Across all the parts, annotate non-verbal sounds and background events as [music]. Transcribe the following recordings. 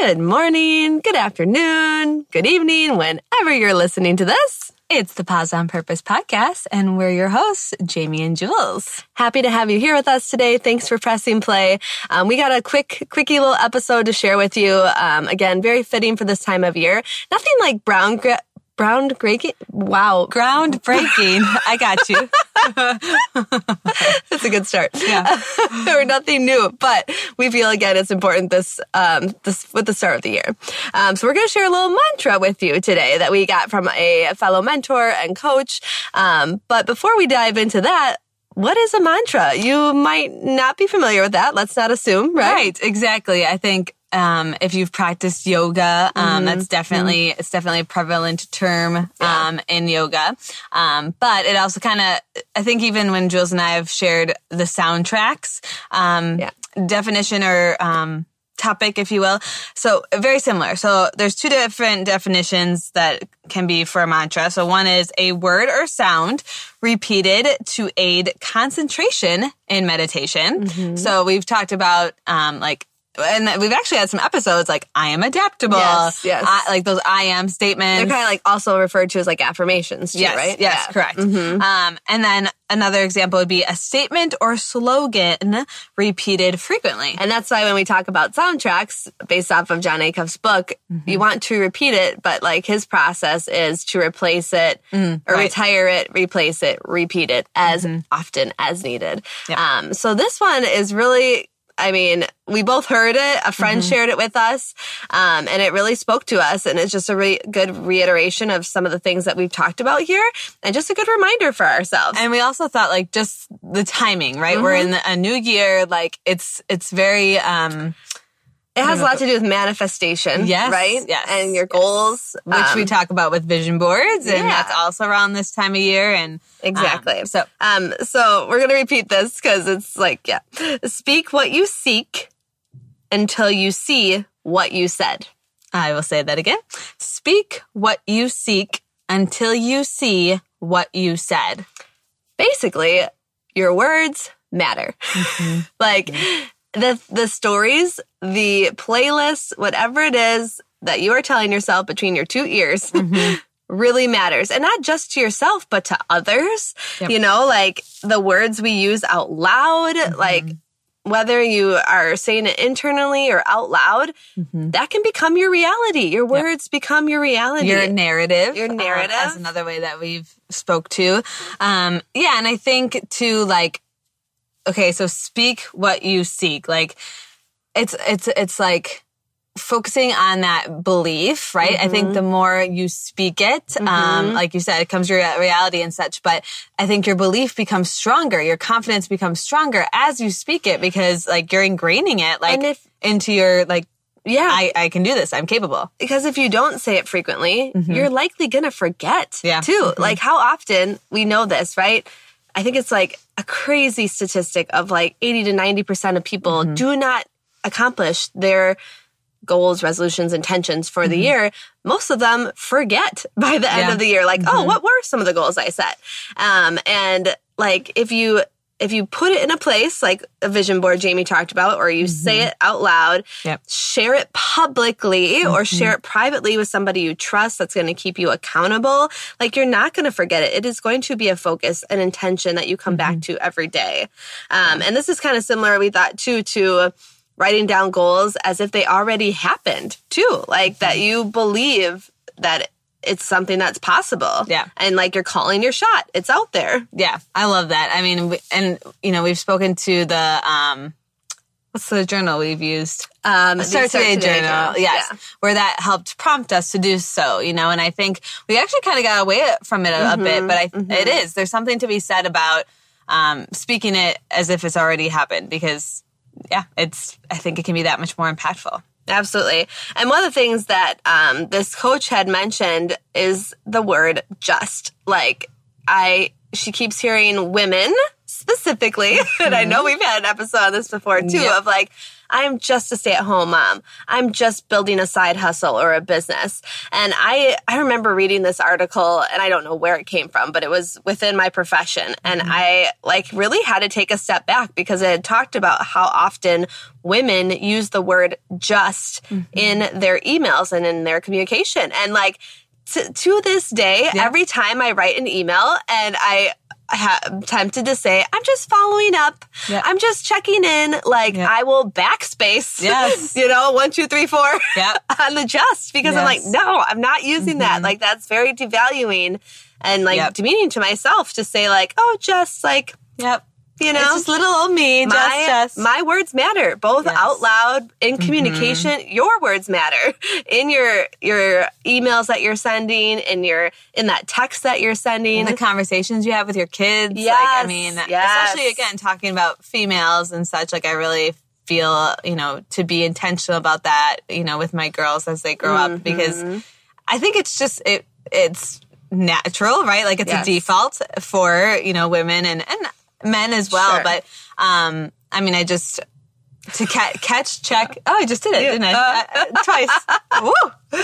Good morning, good afternoon, good evening, whenever you're listening to this. It's the Positive on Purpose podcast, and we're your hosts, Jamie and Jules. Happy to have you here with us today. Thanks for pressing play. Um, we got a quick, quickie little episode to share with you. Um, again, very fitting for this time of year. Nothing like brown grit groundbreaking. Wow. Groundbreaking. I got you. [laughs] That's a good start. Yeah. [laughs] or nothing new, but we feel again it's important this um this with the start of the year. Um, so we're going to share a little mantra with you today that we got from a fellow mentor and coach. Um, but before we dive into that, what is a mantra? You might not be familiar with that. Let's not assume, right? Right, exactly. I think um, if you've practiced yoga, um, mm-hmm. that's definitely mm-hmm. it's definitely a prevalent term yeah. um, in yoga. Um, but it also kind of I think even when Jules and I have shared the soundtracks um, yeah. definition or um, topic, if you will. So very similar. So there's two different definitions that can be for a mantra. So one is a word or sound repeated to aid concentration in meditation. Mm-hmm. So we've talked about um, like and we've actually had some episodes like I am adaptable. Yes, yes. I, like those I am statements. They're kind of like also referred to as like affirmations too, yes, right? Yes, yeah. correct. Mm-hmm. Um, and then another example would be a statement or slogan repeated frequently. And that's why when we talk about soundtracks based off of Jon Acuff's book, mm-hmm. you want to repeat it, but like his process is to replace it mm, or right. retire it, replace it, repeat it as mm-hmm. often as needed. Yep. Um, so this one is really I mean, we both heard it. A friend mm-hmm. shared it with us, um, and it really spoke to us. And it's just a really good reiteration of some of the things that we've talked about here, and just a good reminder for ourselves. And we also thought, like, just the timing, right? Mm-hmm. We're in a new year. Like, it's it's very. Um, it has a lot to do with manifestation, yes, right? Yes, and your goals, which um, we talk about with vision boards, and yeah. that's also around this time of year. And exactly. Um, so, um, so we're gonna repeat this because it's like, yeah, speak what you seek until you see what you said. I will say that again. Speak what you seek until you see what you said. Basically, your words matter. Mm-hmm. [laughs] like. Mm-hmm the the stories, the playlists, whatever it is that you are telling yourself between your two ears. [laughs] Mm-hmm. really matters and not just to yourself but to others yep. you know like the words we use out loud mm-hmm. like whether you are saying it internally or out loud, mm-hmm. that can become your reality. Your words yep. become your reality. Your narrative. Your narrative. Uh, as another way that we've spoke to. Um, yeah. And I think to like okay, so speak what you seek. Like it's it's it's like focusing on that belief, right? Mm-hmm. I think the mm-hmm. more you speak it, um, mm-hmm. um, like you said, it comes your reality and such. But I think your belief becomes stronger. Your confidence becomes stronger as you speak it because like you're ingraining it like if, into your like yeah, I, I can do this. I'm capable. Because if you don't say it frequently, mm-hmm. you're likely going to forget yeah. too. Mm-hmm. Like how often we know this, right? I think it's like a crazy statistic of like 80 to 90% of people mm-hmm. do not accomplish their goals, resolutions, intentions for mm-hmm. the year. Most of them forget [laughs] by the end yeah. of the year, like, oh, mm-hmm. oh, what were some of the goals I set? Um, and like if you if you put it in a place like a vision board Jamie talked about, or you mm-hmm. say it out loud, yep. share it publicly mm-hmm. or share it privately with somebody you trust that's going to keep you accountable, like you're not going to forget it. It is going to be a focus, an intention that you come mm-hmm. back to every day. Um, and this is kind of similar, we thought too, to writing down goals as if they already happened too, like that mm-hmm. you believe that it's something that's possible. Yeah. And like you're calling your shot. It's out there. Yeah. I love that. I mean, and you know, we've spoken to the, um, what's the journal we've used? Um, Start, Today, Today Journal. journal. Yes. Yeah. Where that helped prompt us to do so, you know, and I think we actually kind of got away from it a, mm-hmm. a bit, but I, mm-hmm. it is, there's something to be said about, um, speaking it as if it's already happened because yeah, it's, I think it can be that much more impactful. Absolutely. And one of the things that um, this coach had mentioned is the word just. Like, I, she keeps hearing women specifically, [laughs] and I know we've had an episode on this before too, yep. of like, I'm just a stay at home mom. I'm just building a side hustle or a business. And I, I remember reading this article and I don't know where it came from, but it was within my profession. And mm-hmm. I like really had to take a step back because it had talked about how often women use the word just mm-hmm. in their emails and in their communication. And like, to, to this day, yeah. every time I write an email and I I'm tempted to say, I'm just following up. Yeah. I'm just checking in. Like yeah. I will backspace. Yes. [laughs] you know, one, two, three, four yep. [laughs] on the just because yes. I'm like, no, I'm not using mm-hmm. that. Like that's very devaluing and like yep. demeaning to myself to say like, oh, just like, yep. You know, it's just little old me. My, just, just. my words matter, both yes. out loud in mm-hmm. communication. Mm-hmm. Your words matter [laughs] in your your emails that you're sending, in your in that text that you're sending, the conversations you have with your kids. Yes. Like, I mean, yes. especially again talking about females and such. Like, I really feel you know to be intentional about that. You know, with my girls as they grow mm-hmm. up, because I think it's just it it's natural, right? Like it's yes. a default for, you know, women and, and men as well. Sure. But um, I mean, I just to ca- catch, check. Oh, I just did it, yeah. didn't I? Uh, uh, twice. [laughs] Woo.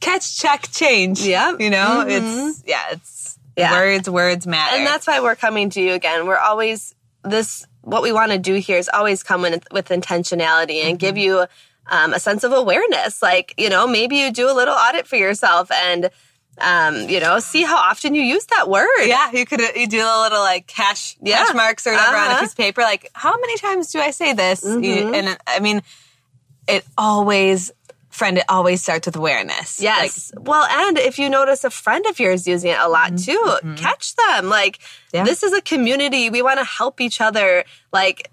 Catch, check, change. Yeah. You know, mm-hmm. it's yeah, it's yeah. words. Words matter, and that's why we're coming to you again. We're always this. What we want to do here is always come in with intentionality and mm-hmm. give you um, a sense of awareness. Like you know, maybe you do a little audit for yourself and um, you know, see how often you use that word. Yeah, you could you do a little like cash yeah. cash marks or whatever uh-huh. on a uh-huh. piece of paper. Like, how many times do I say this? Mm-hmm. You, and I mean, it always, friend, it always starts with awareness. Yes. Like, well, and if you notice a friend of yours using it a lot mm-hmm. too, mm-hmm. catch them. Like, yeah. this is a community. We want to help each other. Like,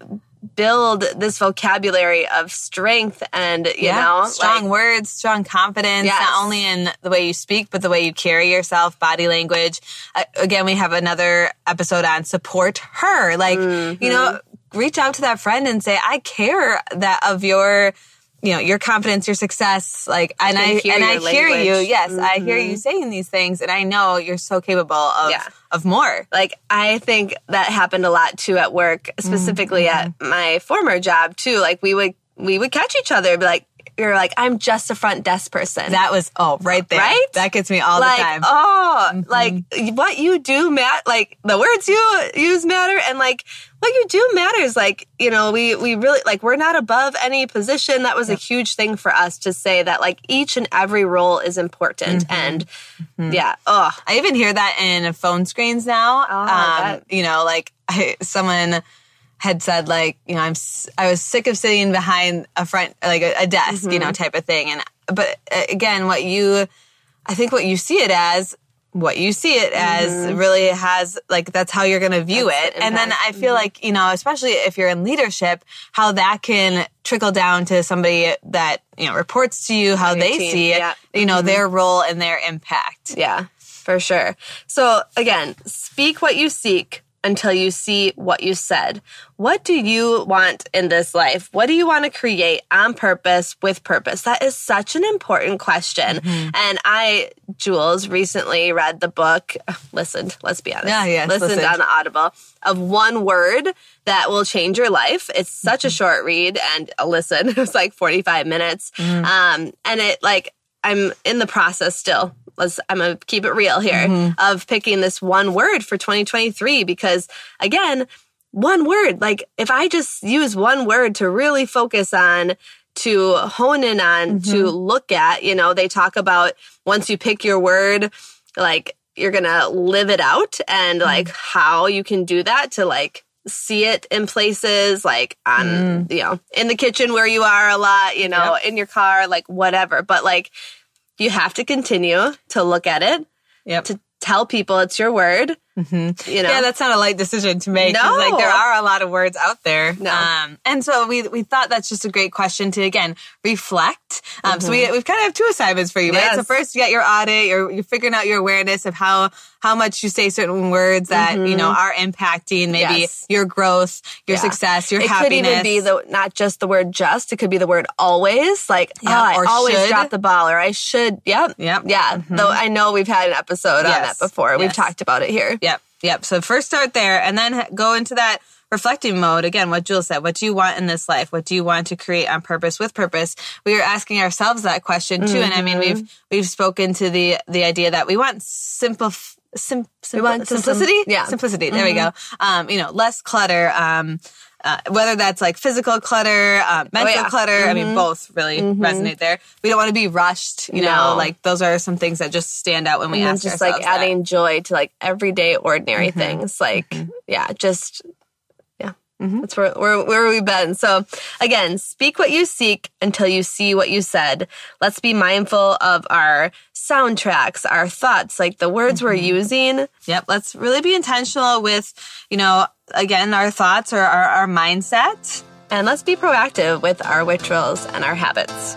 build this vocabulary of strength and you yeah, know strong like, words strong confidence yes. not only in the way you speak but the way you carry yourself body language uh, again we have another episode on support her like mm-hmm. you know reach out to that friend and say i care that of your you know your confidence your success like and i, and i language. hear you yes mm-hmm. i hear you mm-hmm. saying these things and i know you're so capable of yeah. of more like i think that happened a lot too at work specifically mm-hmm. at my former job too like we would we would catch each other be like you're like, I'm just a front desk person. That was, oh, right there. Right? That gets me all like, the time. Oh, mm-hmm. like what you do, Matt, like the words you use matter and like what you do matters. Like, you know, we, we really, like, we're not above any position. That was a huge thing for us to say that like each and every role is important. Mm-hmm. And mm-hmm. yeah, oh. I even hear that in phone screens now. Oh, um, you know, like I, [laughs] someone, had said like, you know, I'm, I was sick of sitting behind a front, like a, a desk, mm-hmm. you know, mm-hmm. type of thing. And, but uh, again, what you, I think what you see it as, what you see it as mm-hmm. really has like that's how you're going to view that's it and then i feel mm-hmm. like you know especially if you're in leadership how that can trickle down to somebody that you know reports to you how they team. see it yeah. you know mm-hmm. their role and their impact yeah for sure so again speak what you seek until you see what you said. What do you want in this life? What do you want to create on purpose with purpose? That is such an important question. Mm-hmm. And I, Jules, recently read the book, [laughs] listened, let's be honest. Yeah, yeah. Listened, listened on the Audible of one word that will change your life. It's such mm-hmm. a short read and a listen. [laughs] It was like 45 minutes. Mm-hmm. Um, and it like, I'm in the process still let's I'm gonna keep it real here mm-hmm. of picking this one word for 2023 because again, one word, like if I just use one word to really focus on to hone in on, mm-hmm. to look at, you know, they talk about once you pick your word, like you're gonna live it out and mm-hmm. like how you can do that to like see it in places like on mm. you know in the kitchen where you are a lot you know yep. in your car like whatever but like you have to continue to look at it, yep. to tell people it's your word, Mm-hmm. You know? Yeah, that's not a light decision to make. No. Like there are a lot of words out there. No. Um, and so we, we thought that's just a great question to, again, reflect. Um, mm-hmm. So we, we've kind of have two assignments for you, right? So first you get your audit, you're, you're figuring out your awareness of how, how much you say certain words that, mm-hmm. you know, are impacting maybe yes. your growth, your yeah. success, your it happiness. It could even be the, not just the word just, it could be the word always. Like, yeah, oh, I always should. drop the ball or I should. Yep. Yep. Yeah. Mm-hmm. Though I know we've had an episode yes. on that before. We've talked about it here. Yep. Yep. So first start there and then go into that reflecting mode. Again, what Jules said, what do you want in this life? What do you want to create on purpose with purpose? We are asking ourselves that question too. Mm-hmm. And I mean, we've, mm-hmm. we've spoken to the, the idea that we want simple, sim, sim, simplicity. Sim- yeah. Simplicity. There mm-hmm. we go. Um, you know, less clutter. Um, uh, whether that's like physical clutter, uh, mental oh, yeah. clutter. Mm-hmm. I mean, mm-hmm. both really mm-hmm. resonate there. We don't want to be rushed, you no. know, like those are some things that just stand out when we and ask just like adding that. joy to like everyday ordinary mm-hmm. things. Like, mm-hmm. yeah, just Mm-hmm. That's where, where, where we've been. So again, speak what you seek until you see what you said. Let's be mindful of our soundtracks, our thoughts, like the words mm-hmm. we're using. Yep. Let's really be intentional with, you know, again, our thoughts or our, our mindset. And let's be proactive with our rituals and our habits.